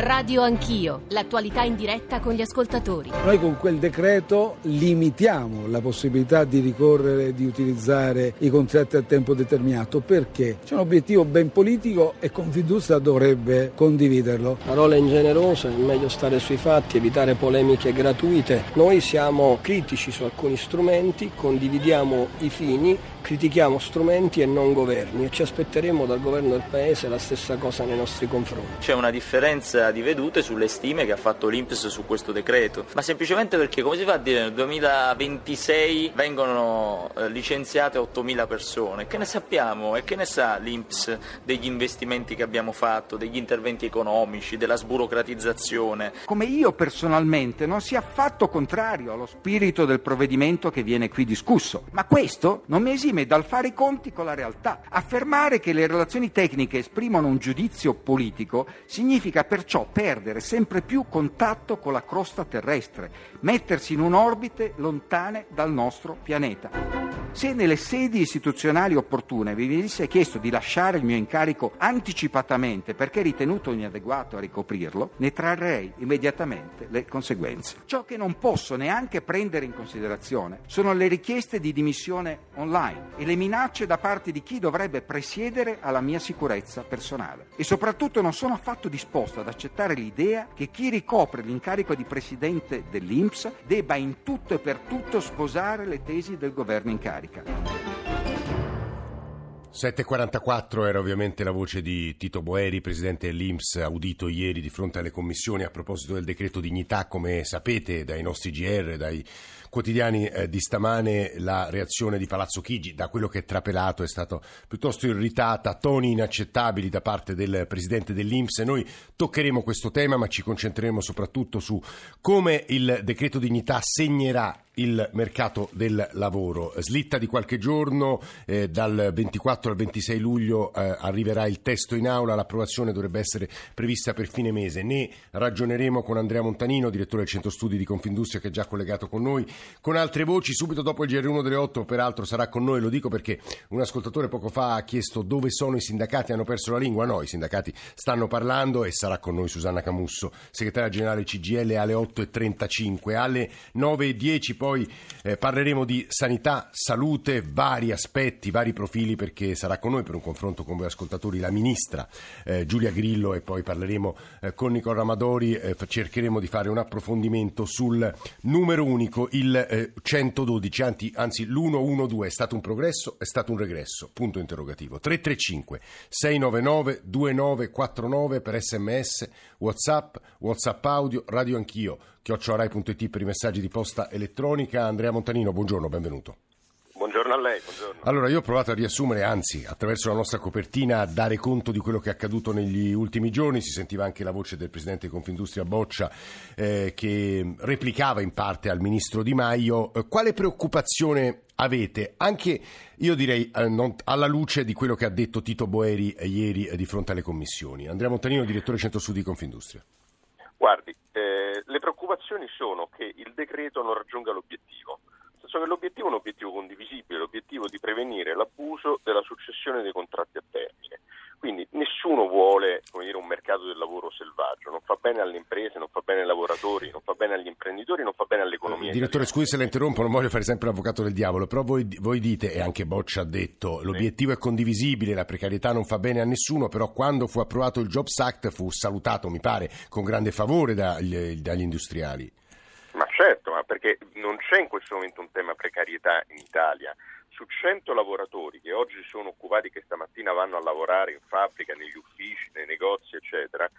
Radio Anch'io, l'attualità in diretta con gli ascoltatori. Noi con quel decreto limitiamo la possibilità di ricorrere, di utilizzare i contratti a tempo determinato perché c'è un obiettivo ben politico e Confindustria dovrebbe condividerlo. Parole ingenerose, è meglio stare sui fatti, evitare polemiche gratuite. Noi siamo critici su alcuni strumenti, condividiamo i fini, critichiamo strumenti e non governi e ci aspetteremo dal governo del Paese la stessa cosa nei nostri confronti. C'è una differenza di vedute sulle stime che ha fatto l'Inps su questo decreto, ma semplicemente perché come si fa a dire nel 2026 vengono eh, licenziate 8.000 persone? Che ne sappiamo e che ne sa l'Inps degli investimenti che abbiamo fatto, degli interventi economici, della sburocratizzazione? Come io personalmente non sia affatto contrario allo spirito del provvedimento che viene qui discusso, ma questo non mi esime dal fare i conti con la realtà. Affermare che le relazioni tecniche esprimono un giudizio politico significa perciò perdere sempre più contatto con la crosta terrestre, mettersi in un'orbite lontane dal nostro pianeta. Se nelle sedi istituzionali opportune vi venisse chiesto di lasciare il mio incarico anticipatamente perché ritenuto inadeguato a ricoprirlo, ne trarrei immediatamente le conseguenze. Ciò che non posso neanche prendere in considerazione sono le richieste di dimissione online e le minacce da parte di chi dovrebbe presiedere alla mia sicurezza personale. E soprattutto non sono affatto disposto ad accettare l'idea che chi ricopre l'incarico di presidente dell'INPS debba in tutto e per tutto sposare le tesi del governo in carica. 7.44 era ovviamente la voce di Tito Boeri, presidente dell'Inps, audito ieri di fronte alle commissioni a proposito del decreto dignità. Come sapete dai nostri GR, dai quotidiani eh, di stamane, la reazione di Palazzo Chigi, da quello che è trapelato, è stata piuttosto irritata, toni inaccettabili da parte del presidente dell'Inps. Noi toccheremo questo tema, ma ci concentreremo soprattutto su come il decreto dignità segnerà il mercato del lavoro. Slitta di qualche giorno, eh, dal 24 al 26 luglio eh, arriverà il testo in aula, l'approvazione dovrebbe essere prevista per fine mese. Ne ragioneremo con Andrea Montanino, direttore del centro studi di Confindustria che è già collegato con noi, con altre voci. Subito dopo il GR1 delle 8, peraltro sarà con noi, lo dico perché un ascoltatore poco fa ha chiesto dove sono i sindacati, hanno perso la lingua, no, i sindacati stanno parlando e sarà con noi Susanna Camusso, segretaria generale CGL alle 8.35, alle 9.10 poi eh, parleremo di sanità, salute, vari aspetti, vari profili perché sarà con noi per un confronto con voi ascoltatori la ministra eh, Giulia Grillo e poi parleremo eh, con Nicola Amadori, eh, cercheremo di fare un approfondimento sul numero unico, il 112, eh, anzi, anzi l'112 è stato un progresso, è stato un regresso, punto interrogativo. 335 699 2949 per sms, whatsapp, whatsapp audio, radio anch'io chiocciorai.it per i messaggi di posta elettronica. Andrea Montanino, buongiorno, benvenuto. Buongiorno a lei. Buongiorno. Allora, io ho provato a riassumere, anzi, attraverso la nostra copertina, a dare conto di quello che è accaduto negli ultimi giorni. Si sentiva anche la voce del presidente di Confindustria Boccia eh, che replicava in parte al ministro Di Maio. Eh, quale preoccupazione avete, anche io direi eh, non, alla luce di quello che ha detto Tito Boeri eh, ieri eh, di fronte alle commissioni? Andrea Montanino, direttore Centro Studi di Confindustria. Guardi, eh, le preoccupazioni sono che il decreto non raggiunga l'obiettivo. Nel senso che l'obiettivo è un obiettivo condivisibile, l'obiettivo di prevenire l'abuso della successione dei contratti a termine. Quindi nessuno vuole dire, un mercato del lavoro selvaggio, non fa bene alle imprese, non fa bene ai lavoratori, non fa bene agli imprenditori, non fa bene all'economia. Direttore, scusi se la interrompo, non voglio fare sempre l'avvocato del diavolo, però voi, voi dite, e anche Boccia ha detto, l'obiettivo sì. è condivisibile, la precarietà non fa bene a nessuno, però quando fu approvato il Jobs Act fu salutato, mi pare, con grande favore dagli, dagli industriali. Perché non c'è in questo momento un tema precarietà in Italia su 100 lavoratori che oggi sono occupati, che stamattina vanno a lavorare in fabbrica, negli uffici, nei negozi, eccetera,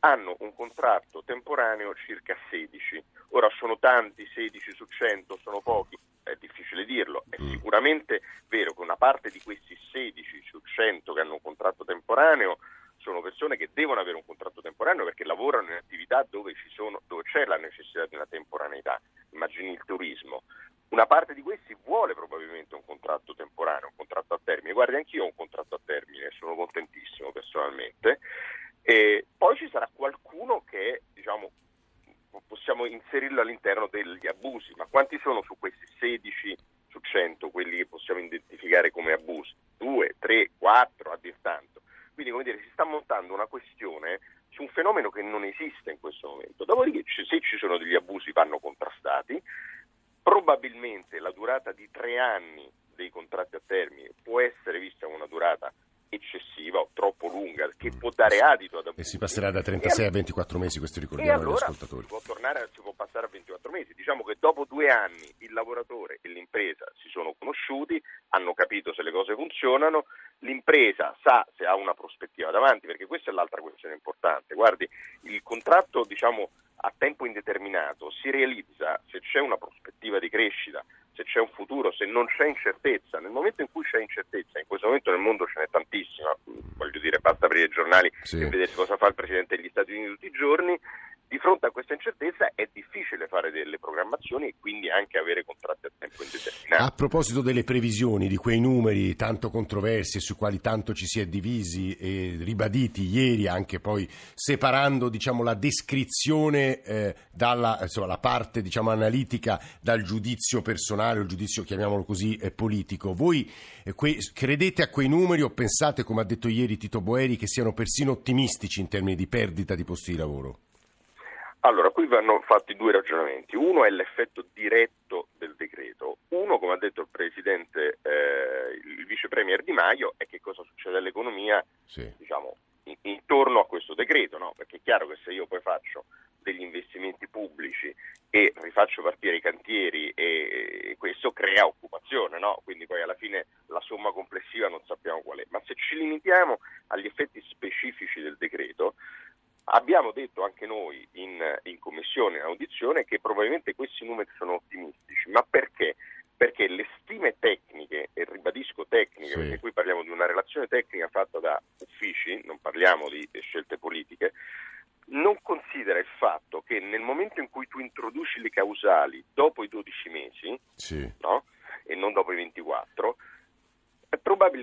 hanno un contratto temporaneo circa 16. Ora sono tanti, 16 su 100, sono pochi, è difficile dirlo. È mm. sicuramente vero che una parte di questi 16 su 100 che hanno un contratto temporaneo sono persone che devono avere un contratto temporaneo perché lavorano in attività dove, sono, dove c'è la necessità di una temporaneità. Immagini il turismo. Una parte di questi vuole probabilmente un contratto temporaneo, un contratto a termine. Guardi, anch'io ho un contratto a termine, sono contentissimo personalmente. E poi ci sarà qualcuno che, diciamo, possiamo inserirlo all'interno degli abusi, ma quanti sono su questi 16 su 100 quelli che possiamo identificare come abusi? 2, 3, 4 a dir tanto. Quindi, come dire, si sta montando una questione su un fenomeno che non esiste in questo momento. Dopodiché se ci sono degli abusi vanno contrastati, probabilmente la durata di tre anni dei contratti a termine può essere vista come una durata eccessiva o troppo lunga che può dare adito ad abusi. E si passerà da 36 a 24 mesi, questo ricordiamo allora agli ascoltatori. Si può, tornare, si può passare a 24 mesi. Diciamo che dopo due anni il lavoratore e l'impresa si sono conosciuti, hanno capito se le cose funzionano, l'impresa sa se ha una prospettiva davanti, perché questa è l'altra questione importante. Guardi, il contratto diciamo, a tempo indeterminato si realizza se c'è una prospettiva di crescita, se c'è un futuro, se non c'è incertezza. Nel momento in cui c'è incertezza, in questo momento nel mondo ce n'è tantissima, voglio dire, basta aprire i giornali Sì. e vedere cosa fa il Presidente degli Stati Uniti tutti i giorni, di fronte a questa incertezza è difficile fare delle programmazioni e quindi anche avere contratti a tempo indeterminato. A proposito delle previsioni, di quei numeri tanto controversi e sui quali tanto ci si è divisi e ribaditi ieri, anche poi separando diciamo, la descrizione eh, dalla insomma, parte diciamo, analitica dal giudizio personale o giudizio, chiamiamolo così, eh, politico. Voi eh, que- credete a quei numeri o pensate, come ha detto ieri Tito Boeri, che siano persino ottimistici in termini di perdita di posti di lavoro? Allora, qui vanno fatti due ragionamenti. Uno è l'effetto diretto del decreto. Uno, come ha detto il Presidente, eh, il Vice Premier Di Maio, è che cosa succede all'economia Sì. diciamo, in- intorno a questo decreto, no? perché è chiaro che se io poi faccio degli investimenti pubblici e rifaccio partire i cantieri e, e questo crea occupazione, no? quindi poi alla fine la somma complessiva non sappiamo qual è, ma se ci limitiamo agli effetti abbiamo detto anche noi in, in commissione, in audizione, che probabilmente questi numeri sono ottimistici, ma perché? Perché le stime tecniche, e ribadisco tecniche, Sì. perché qui parliamo di una relazione tecnica fatta da uffici, non parliamo di scelte politiche, non considera il fatto che nel momento in cui tu introduci le causali dopo i 12 mesi, Sì. no? e non dopo i 24, è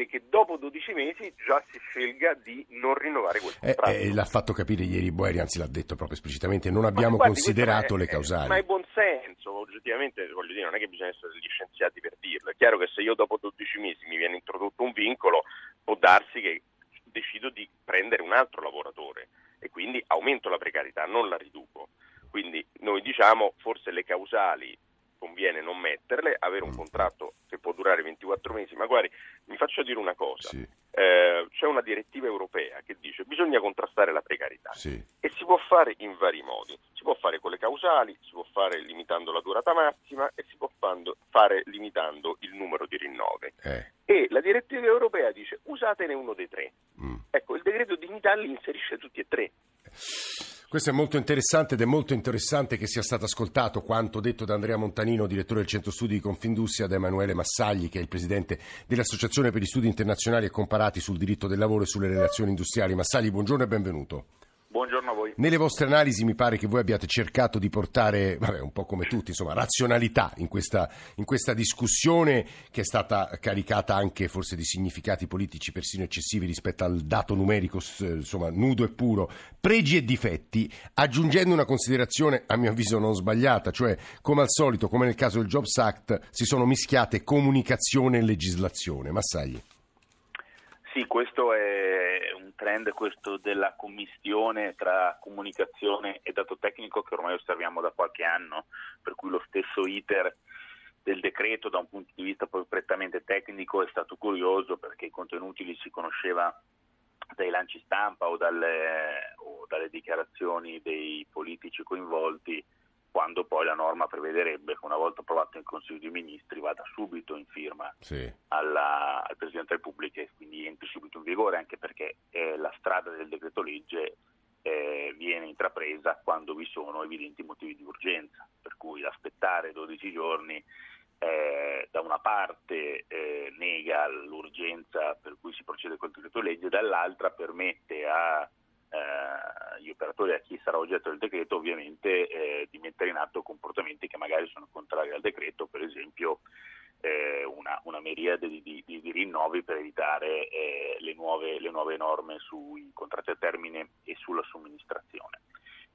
probabile che dopo 12 mesi già si scelga di non rinnovare quel Eh, contratto. eh, l'ha fatto capire ieri Boeri, anzi l'ha detto proprio esplicitamente, non abbiamo guardi, considerato è- le causali. Ma è buon senso, oggettivamente, voglio dire, non è che bisogna essere degli scienziati per dirlo. È chiaro che se io dopo 12 mesi mi viene introdotto un vincolo, può darsi che decido di prendere un altro lavoratore e quindi aumento la precarietà, non la riduco. Quindi noi diciamo forse le causali conviene non metterle, avere un Mm. contratto che può durare 24 mesi, ma guardi, mi faccio dire una cosa, Sì, Eh, c'è una direttiva europea che dice che bisogna contrastare la precarietà sì. e si può fare in vari modi. Si può fare con le causali, si può fare limitando la durata massima e si può fare limitando il numero di rinnovi. Eh, E la direttiva europea dice usatene uno dei tre. mm. Ecco, il decreto dignità li inserisce tutti e tre. Questo è molto interessante ed è molto interessante che sia stato ascoltato quanto detto da Andrea Montanino, direttore del Centro Studi di Confindustria, da Emanuele Massagli, che è il presidente dell'Associazione per gli Studi Internazionali e Comparati sul diritto del lavoro e sulle relazioni industriali. Massagli, buongiorno e benvenuto. Buongiorno a voi. Nelle vostre analisi mi pare che voi abbiate cercato di portare, vabbè, un po' come tutti, insomma, razionalità in questa, in questa discussione che è stata caricata anche forse di significati politici persino eccessivi rispetto al dato numerico, insomma, nudo e puro, pregi e difetti, aggiungendo una considerazione a mio avviso non sbagliata, cioè come al solito, come nel caso del Jobs Act, si sono mischiate comunicazione e legislazione. Massagli. Sì, questo è un trend questo della commistione tra comunicazione e dato tecnico che ormai osserviamo da qualche anno, per cui lo stesso iter del decreto da un punto di vista prettamente tecnico è stato curioso perché i contenuti li si conosceva dai lanci stampa o dalle, o dalle dichiarazioni dei politici coinvolti quando poi la norma prevederebbe che una volta approvato in Consiglio dei Ministri vada subito in firma Sì. alla- al Presidente della Repubblica e quindi entri subito in vigore anche perché eh, la strada del decreto legge eh, viene intrapresa quando vi sono evidenti motivi di urgenza, per cui aspettare 12 giorni eh, da una parte eh, nega l'urgenza per cui si procede col decreto legge, dall'altra permette a eh, gli operatori a chi sarà oggetto del decreto ovviamente eh, di mettere in atto comportamenti che magari sono contrari al decreto, per esempio eh, una, una miriade di, di- di rinnovi per evitare eh, le, nuove, le nuove norme sui contratti a termine e sulla somministrazione.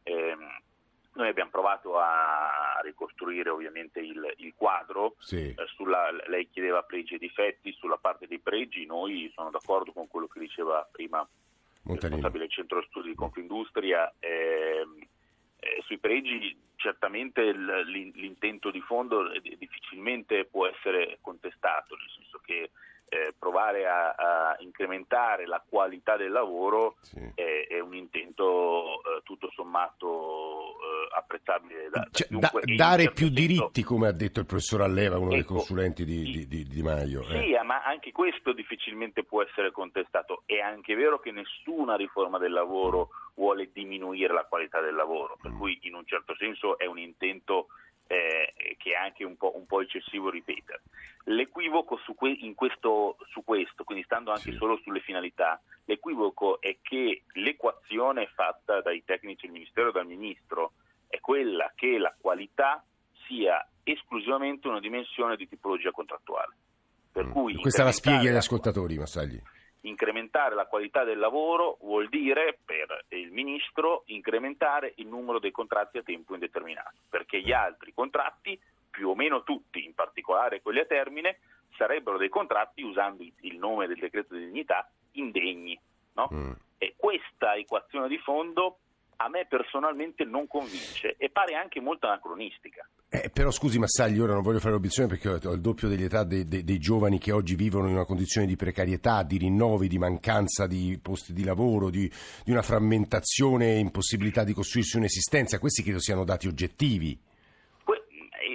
Ehm, noi abbiamo provato a ricostruire ovviamente il, il quadro, Sì. eh, sulla- lei chiedeva pregi e difetti, sulla parte dei pregi noi sono d'accordo con quello che diceva prima responsabile del centro studi di Confindustria. Eh, eh, sui pregi certamente l'intento di fondo difficilmente può essere contestato, nel senso che eh, provare a, a, incrementare la qualità del lavoro sì. è, è, un intento tutto sommato eh, apprezzabile da, cioè, da, dare certo più senso, diritti come ha detto il professor Alleva uno ecco, dei consulenti di, di, di, di Maio sì eh. ma anche questo difficilmente può essere contestato è anche vero che nessuna riforma del lavoro vuole diminuire la qualità del lavoro per mm. cui in un certo senso è un intento eh, che è anche un po', un po eccessivo ripetere. L'equivoco su, que- questo, su, questo, quindi stando anche sì. solo sulle finalità, l'equivoco è che l'equazione fatta dai tecnici del Ministero e dal Ministro è quella che la qualità sia esclusivamente una dimensione di tipologia contrattuale. Per mm. cui Questa la spieghi agli ascoltatori, Massagli incrementare la qualità del lavoro vuol dire per il ministro incrementare il numero dei contratti a tempo indeterminato, perché gli altri contratti, più o meno tutti, in particolare quelli a termine, sarebbero dei contratti usando il nome del decreto di dignità indegni. No? Mm. E questa equazione di fondo a me personalmente non convince e pare anche molto anacronistica. Eh, però scusi Massagli, ora non voglio fare obiezione perché ho il doppio dell'età dei, dei, dei, giovani che oggi vivono in una condizione di precarietà, di rinnovi, di mancanza di posti di lavoro, di, di una frammentazione, impossibilità di costruirsi un'esistenza. Questi credo siano dati oggettivi.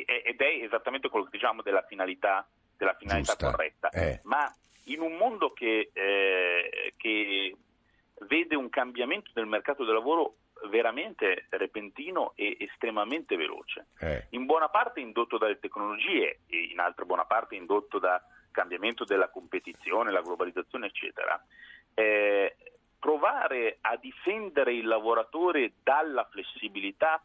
Ed è esattamente quello che diciamo della finalità, della finalità corretta. Eh. Ma in un mondo che, eh, che vede un cambiamento del mercato del lavoro veramente repentino e estremamente veloce, eh. in buona parte indotto dalle tecnologie e in altra buona parte indotto da cambiamento della competizione, la globalizzazione, eccetera. Eh, provare a difendere il lavoratore dalla flessibilità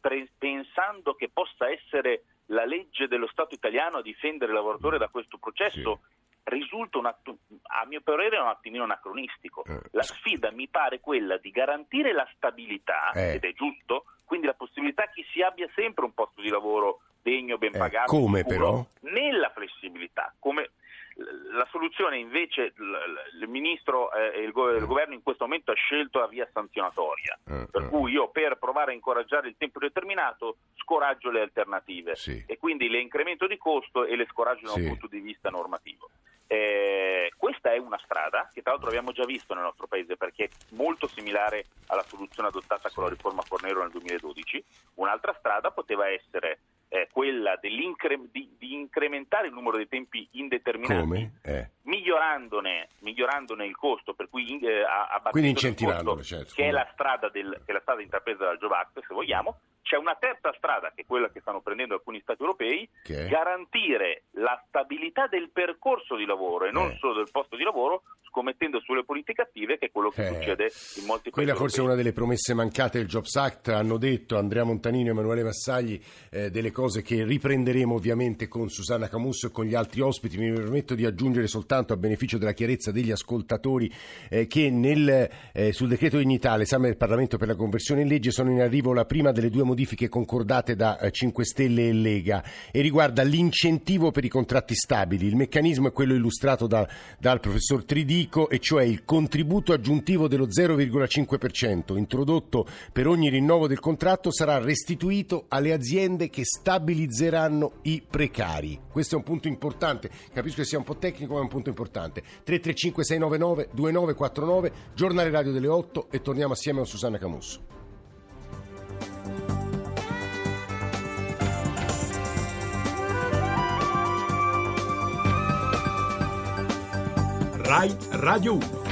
pre- pensando che possa essere la legge dello Stato italiano a difendere il lavoratore da questo processo sì risulta un atto, a mio parere un attimino anacronistico. Eh. La sfida mi pare quella di garantire la stabilità, eh. ed è giusto, quindi la possibilità che si abbia sempre un posto di lavoro degno, ben eh. pagato, come sicuro, però? nella flessibilità, come la soluzione invece il ministro e il, governo in questo momento ha scelto la via sanzionatoria, per cui io per provare a incoraggiare il tempo determinato scoraggio le alternative sì. e quindi le incremento di costo e le scoraggio da un punto di vista normativo. Eh, questa è una strada che tra l'altro abbiamo già visto nel nostro paese perché è molto similare alla soluzione adottata con la riforma Fornero nel 2012. Un'altra strada poteva essere eh, quella di, di, incrementare il numero dei tempi indeterminati, eh. migliorandone, migliorandone, il costo, per cui in, eh, Quindi incentivandolo, certo. che, è la strada del, che è la strada intrapresa dal Job Act, se vogliamo, c'è una terza strada, che è quella che stanno prendendo alcuni Stati europei, che... garantire la stabilità del percorso di lavoro e non eh. solo del posto di lavoro, scommettendo sulle politiche attive, che è quello che eh. succede in molti paesi. Quella forse è una delle promesse mancate del Jobs Act, hanno detto Andrea Montanini e Emanuele Massagli, eh, delle cose che riprenderemo ovviamente con Susanna Camusso e con gli altri ospiti. Mi permetto di aggiungere soltanto a beneficio della chiarezza degli ascoltatori eh, che nel, eh, sul decreto dignità, l'esame del Parlamento per la conversione in legge, sono in arrivo la prima delle due modifiche modifiche concordate da 5 eh, Stelle e Lega e riguarda l'incentivo per i contratti stabili. Il meccanismo è quello illustrato da, dal professor Tridico e cioè il contributo aggiuntivo dello 0,5% introdotto per ogni rinnovo del contratto sarà restituito alle aziende che stabilizzeranno i precari. Questo è un punto importante, capisco che sia un po' tecnico ma è un punto importante. 335 699 2949, giornale radio delle 8 e torniamo assieme a Susanna Camusso. Rai Radio 1.